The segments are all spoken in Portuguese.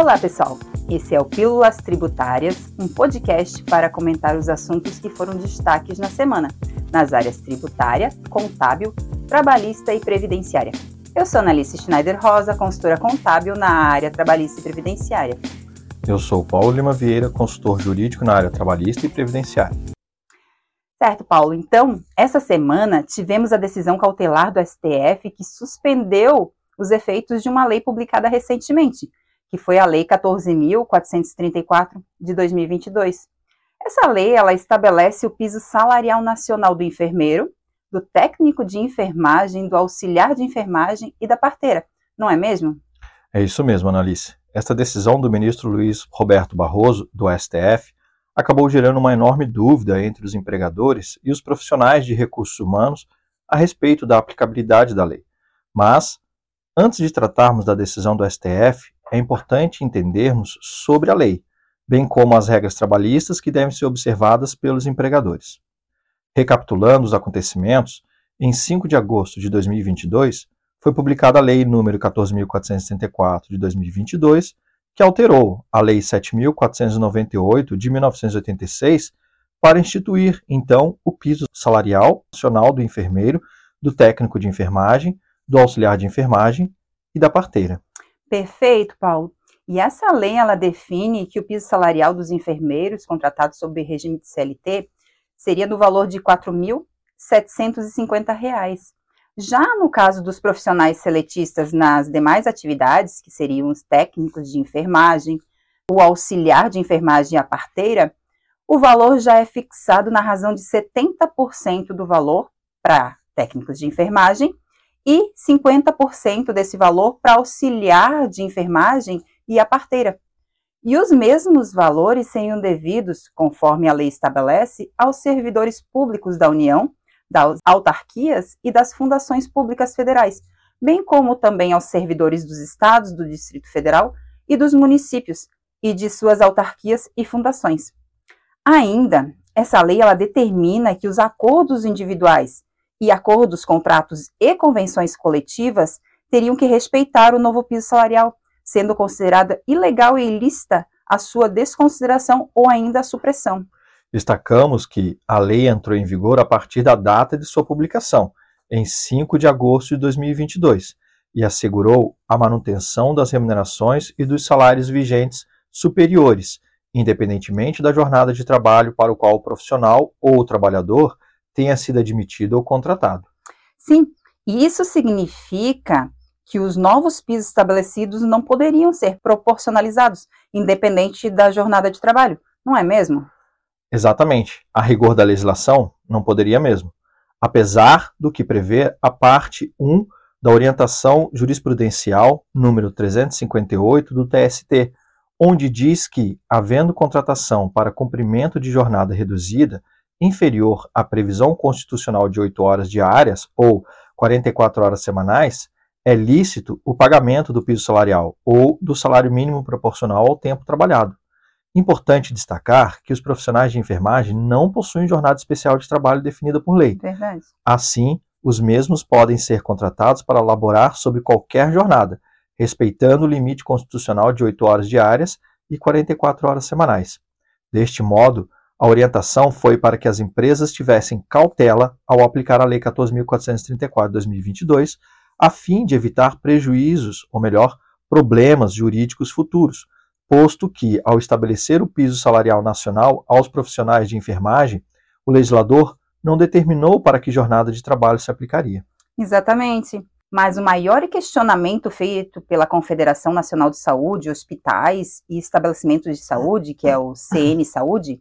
Olá, pessoal! Esse é o Pílulas Tributárias, um podcast para comentar os assuntos que foram destaques na semana, nas áreas tributária, contábil, trabalhista e previdenciária. Eu sou Analice Schneider Rosa, consultora contábil na área trabalhista e previdenciária. Eu sou Paulo Lima Vieira, consultor jurídico na área trabalhista e previdenciária. Certo, Paulo. Então, essa semana tivemos a decisão cautelar do STF que suspendeu os efeitos de uma lei publicada recentemente, que foi a Lei 14.434 de 2022. Essa lei ela estabelece o piso salarial nacional do enfermeiro, do técnico de enfermagem, do auxiliar de enfermagem e da parteira, não é mesmo? É isso mesmo, Analice. Esta decisão do ministro Luiz Roberto Barroso, do STF, acabou gerando uma enorme dúvida entre os empregadores e os profissionais de recursos humanos a respeito da aplicabilidade da lei. Mas, antes de tratarmos da decisão do STF, é importante entendermos sobre a lei, bem como as regras trabalhistas que devem ser observadas pelos empregadores. Recapitulando os acontecimentos, em 5 de agosto de 2022, foi publicada a Lei nº 14.434 de 2022, que alterou a Lei 7.498 de 1986 para instituir, então, o piso salarial nacional do enfermeiro, do técnico de enfermagem, do auxiliar de enfermagem e da parteira. Perfeito, Paulo. E essa lei ela define que o piso salarial dos enfermeiros contratados sob regime de CLT seria no valor de R$ 4.750 já no caso dos profissionais seletistas nas demais atividades, que seriam os técnicos de enfermagem, o auxiliar de enfermagem e a parteira, o valor já é fixado na razão de 70% do valor para técnicos de enfermagem e 50% desse valor para auxiliar de enfermagem e a parteira. E os mesmos valores seriam devidos, conforme a lei estabelece, aos servidores públicos da União das autarquias e das fundações públicas federais, bem como também aos servidores dos estados, do Distrito Federal e dos municípios e de suas autarquias e fundações. Ainda, essa lei ela determina que os acordos individuais e acordos, contratos e convenções coletivas teriam que respeitar o novo piso salarial, sendo considerada ilegal e ilícita a sua desconsideração ou ainda a supressão. Destacamos que a lei entrou em vigor a partir da data de sua publicação, em 5 de agosto de 2022, e assegurou a manutenção das remunerações e dos salários vigentes superiores, independentemente da jornada de trabalho para o qual o profissional ou o trabalhador tenha sido admitido ou contratado. Sim, e isso significa que os novos pisos estabelecidos não poderiam ser proporcionalizados, independente da jornada de trabalho, não é mesmo? Exatamente. A rigor da legislação, não poderia mesmo. Apesar do que prevê a parte 1 da orientação jurisprudencial número 358 do TST, onde diz que, havendo contratação para cumprimento de jornada reduzida inferior à previsão constitucional de 8 horas diárias ou 44 horas semanais, é lícito o pagamento do piso salarial ou do salário mínimo proporcional ao tempo trabalhado. Importante destacar que os profissionais de enfermagem não possuem jornada especial de trabalho definida por lei. Verdade. Assim, os mesmos podem ser contratados para laborar sobre qualquer jornada, respeitando o limite constitucional de 8 horas diárias e 44 horas semanais. Deste modo, a orientação foi para que as empresas tivessem cautela ao aplicar a Lei 14.434 de 2022, a fim de evitar prejuízos, ou melhor, problemas jurídicos futuros, posto que, ao estabelecer o piso salarial nacional aos profissionais de enfermagem, o legislador não determinou para que jornada de trabalho se aplicaria. Exatamente. Mas o maior questionamento feito pela Confederação Nacional de Saúde, Hospitais e Estabelecimentos de Saúde, que é o CN Saúde,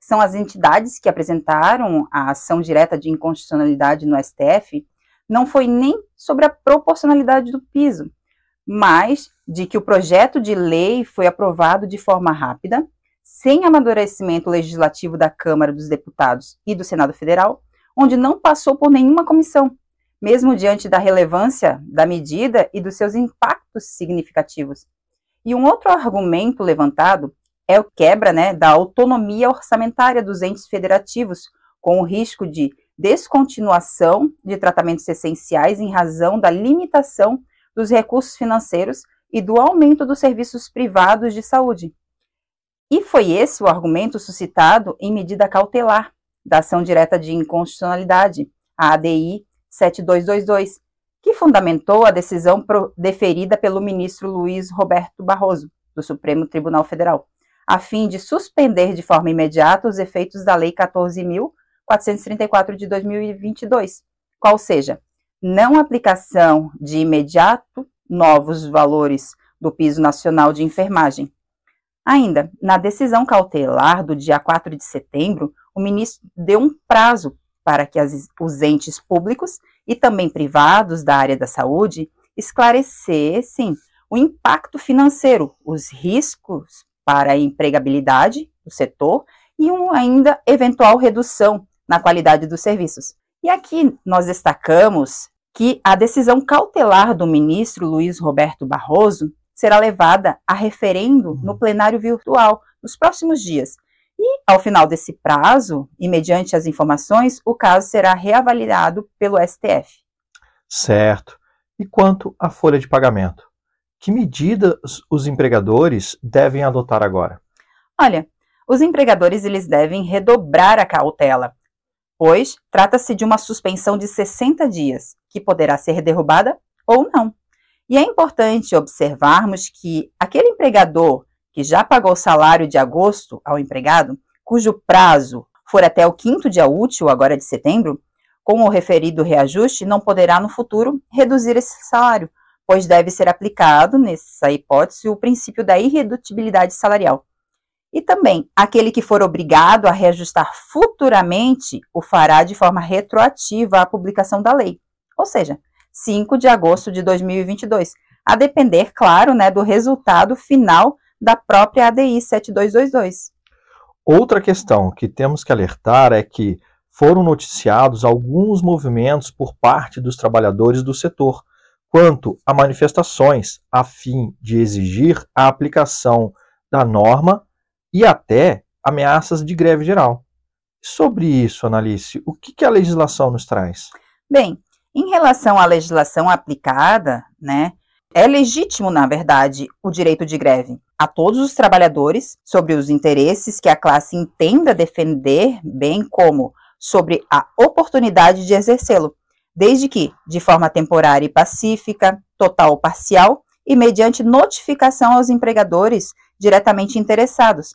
são as entidades que apresentaram a ação direta de inconstitucionalidade no STF, não foi nem sobre a proporcionalidade do piso, mas de que o projeto de lei foi aprovado de forma rápida, sem amadurecimento legislativo da Câmara dos Deputados e do Senado Federal, onde não passou por nenhuma comissão, mesmo diante da relevância da medida e dos seus impactos significativos. E um outro argumento levantado é o quebra né, da autonomia orçamentária dos entes federativos, com o risco de descontinuação de tratamentos essenciais em razão da limitação dos recursos financeiros e do aumento dos serviços privados de saúde. E foi esse o argumento suscitado em medida cautelar da ação direta de inconstitucionalidade, a ADI 7222, que fundamentou a decisão deferida pelo ministro Luiz Roberto Barroso, do Supremo Tribunal Federal, a fim de suspender de forma imediata os efeitos da Lei 14.434 de 2022, qual seja, não aplicação de imediato novos valores do piso nacional de enfermagem. Ainda, na decisão cautelar do dia 4 de setembro, o ministro deu um prazo para que as, os entes públicos e também privados da área da saúde esclarecessem o impacto financeiro, os riscos para a empregabilidade do setor e uma ainda eventual redução na qualidade dos serviços. E aqui nós destacamos que a decisão cautelar do ministro Luiz Roberto Barroso será levada a referendo no uhum. plenário virtual nos próximos dias. E, ao final desse prazo, e mediante as informações, o caso será reavaliado pelo STF. Certo. E quanto à folha de pagamento? Que medidas os empregadores devem adotar agora? Olha, os empregadores eles devem redobrar a cautela, pois trata-se de uma suspensão de 60 dias, que poderá ser derrubada ou não. E é importante observarmos que aquele empregador que já pagou o salário de agosto ao empregado, cujo prazo for até o quinto dia útil, agora de setembro, com o referido reajuste, não poderá no futuro reduzir esse salário, pois deve ser aplicado, nessa hipótese, o princípio da irredutibilidade salarial. E também, aquele que for obrigado a reajustar futuramente o fará de forma retroativa à publicação da lei, ou seja, 5 de agosto de 2022, a depender, claro, né, do resultado final da própria ADI 7222. Outra questão que temos que alertar é que foram noticiados alguns movimentos por parte dos trabalhadores do setor, quanto a manifestações a fim de exigir a aplicação da norma e até ameaças de greve geral. Sobre isso, Analice, o que, a legislação nos traz? Bem, em relação à legislação aplicada, né, é legítimo, na verdade, o direito de greve a todos os trabalhadores sobre os interesses que a classe entenda defender, bem como sobre a oportunidade de exercê-lo, desde que de forma temporária e pacífica, total ou parcial, e mediante notificação aos empregadores diretamente interessados.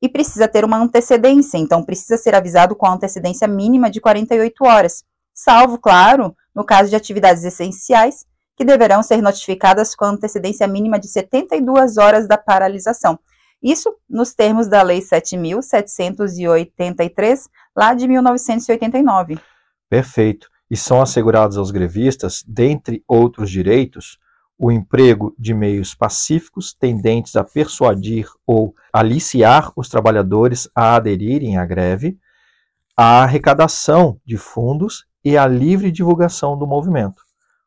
E precisa ter uma antecedência, então precisa ser avisado com a antecedência mínima de 48 horas, salvo, claro, no caso de atividades essenciais, que deverão ser notificadas com antecedência mínima de 72 horas da paralisação. Isso nos termos da Lei 7.783, lá de 1989. Perfeito e são assegurados aos grevistas, dentre outros direitos, o emprego de meios pacíficos tendentes a persuadir ou aliciar os trabalhadores a aderirem à greve, a arrecadação de fundos e a livre divulgação do movimento.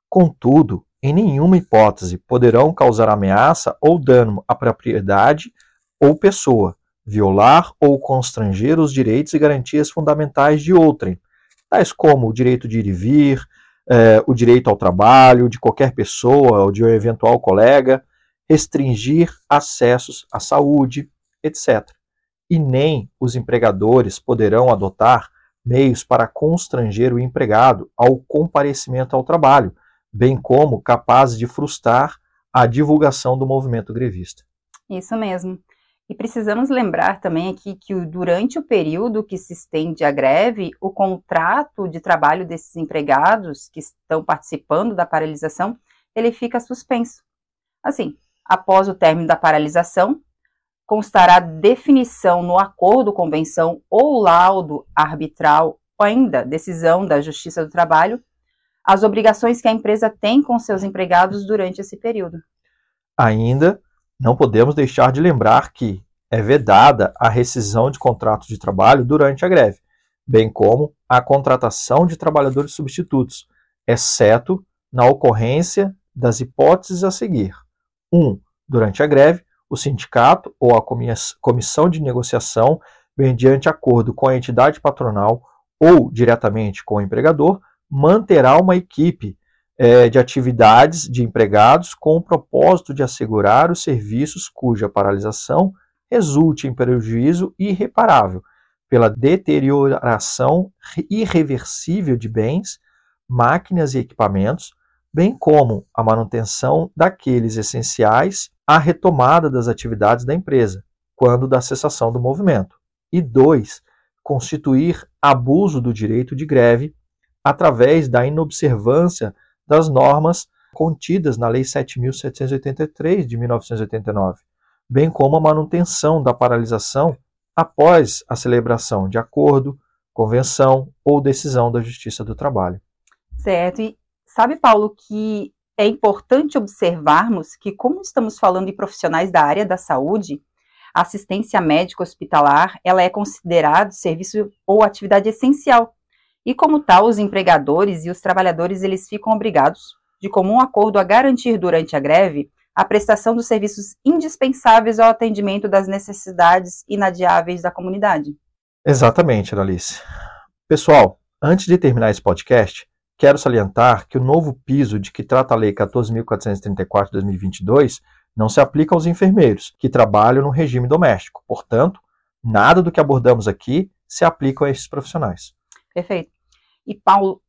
Contudo, em nenhuma hipótese poderão causar ameaça ou dano à propriedade ou pessoa, violar ou constranger os direitos e garantias fundamentais de outrem, tais como o direito de ir e vir, eh, o direito ao trabalho de qualquer pessoa ou de um eventual colega, restringir acessos à saúde, etc. E nem os empregadores poderão adotar meios para constranger o empregado ao comparecimento ao trabalho, bem como capazes de frustrar a divulgação do movimento grevista. Isso mesmo. E precisamos lembrar também aqui que durante o período que se estende a greve, o contrato de trabalho desses empregados que estão participando da paralisação, ele fica suspenso. Assim, após o término da paralisação, constará definição no acordo, convenção ou laudo arbitral ou ainda decisão da Justiça do Trabalho as obrigações que a empresa tem com seus empregados durante esse período. Ainda não podemos deixar de lembrar que é vedada a rescisão de contratos de trabalho durante a greve, bem como a contratação de trabalhadores substitutos, exceto na ocorrência das hipóteses a seguir. 1. Um, durante a greve, o sindicato ou a comissão de negociação, mediante acordo com a entidade patronal ou diretamente com o empregador, manterá uma equipe é, de atividades de empregados com o propósito de assegurar os serviços cuja paralisação resulte em prejuízo irreparável pela deterioração irreversível de bens, máquinas e equipamentos, bem como a manutenção daqueles essenciais à retomada das atividades da empresa, quando da cessação do movimento. E dois, constituir abuso do direito de greve através da inobservância das normas contidas na Lei 7.783 de 1989, bem como a manutenção da paralisação após a celebração de acordo, convenção ou decisão da Justiça do Trabalho. Certo. E sabe, Paulo, que é importante observarmos que, como estamos falando de profissionais da área da saúde, a assistência médica hospitalar ela é considerada serviço ou atividade essencial. E como tal, os empregadores e os trabalhadores eles ficam obrigados, de comum acordo, a garantir durante a greve a prestação dos serviços indispensáveis ao atendimento das necessidades inadiáveis da comunidade. Exatamente, Analice. Pessoal, antes de terminar esse podcast, quero salientar que o novo piso de que trata a Lei 14.434 de 2022 não se aplica aos enfermeiros que trabalham no regime doméstico. Portanto, nada do que abordamos aqui se aplica a esses profissionais. Perfeito. E, Paulo,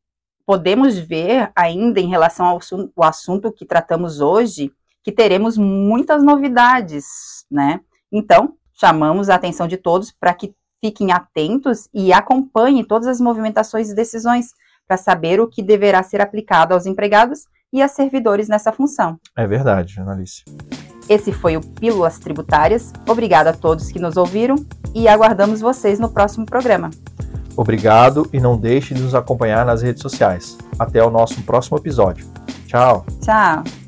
podemos ver ainda em relação ao, assunto que tratamos hoje que teremos muitas novidades, né? Então, chamamos a atenção de todos para que fiquem atentos e acompanhem todas as movimentações e decisões para saber o que deverá ser aplicado aos empregados e a servidores nessa função. É verdade, Analice. Esse foi o Pílulas Tributárias. Obrigado a todos que nos ouviram e aguardamos vocês no próximo programa. Obrigado e não deixe de nos acompanhar nas redes sociais. Até o nosso próximo episódio. Tchau. Tchau.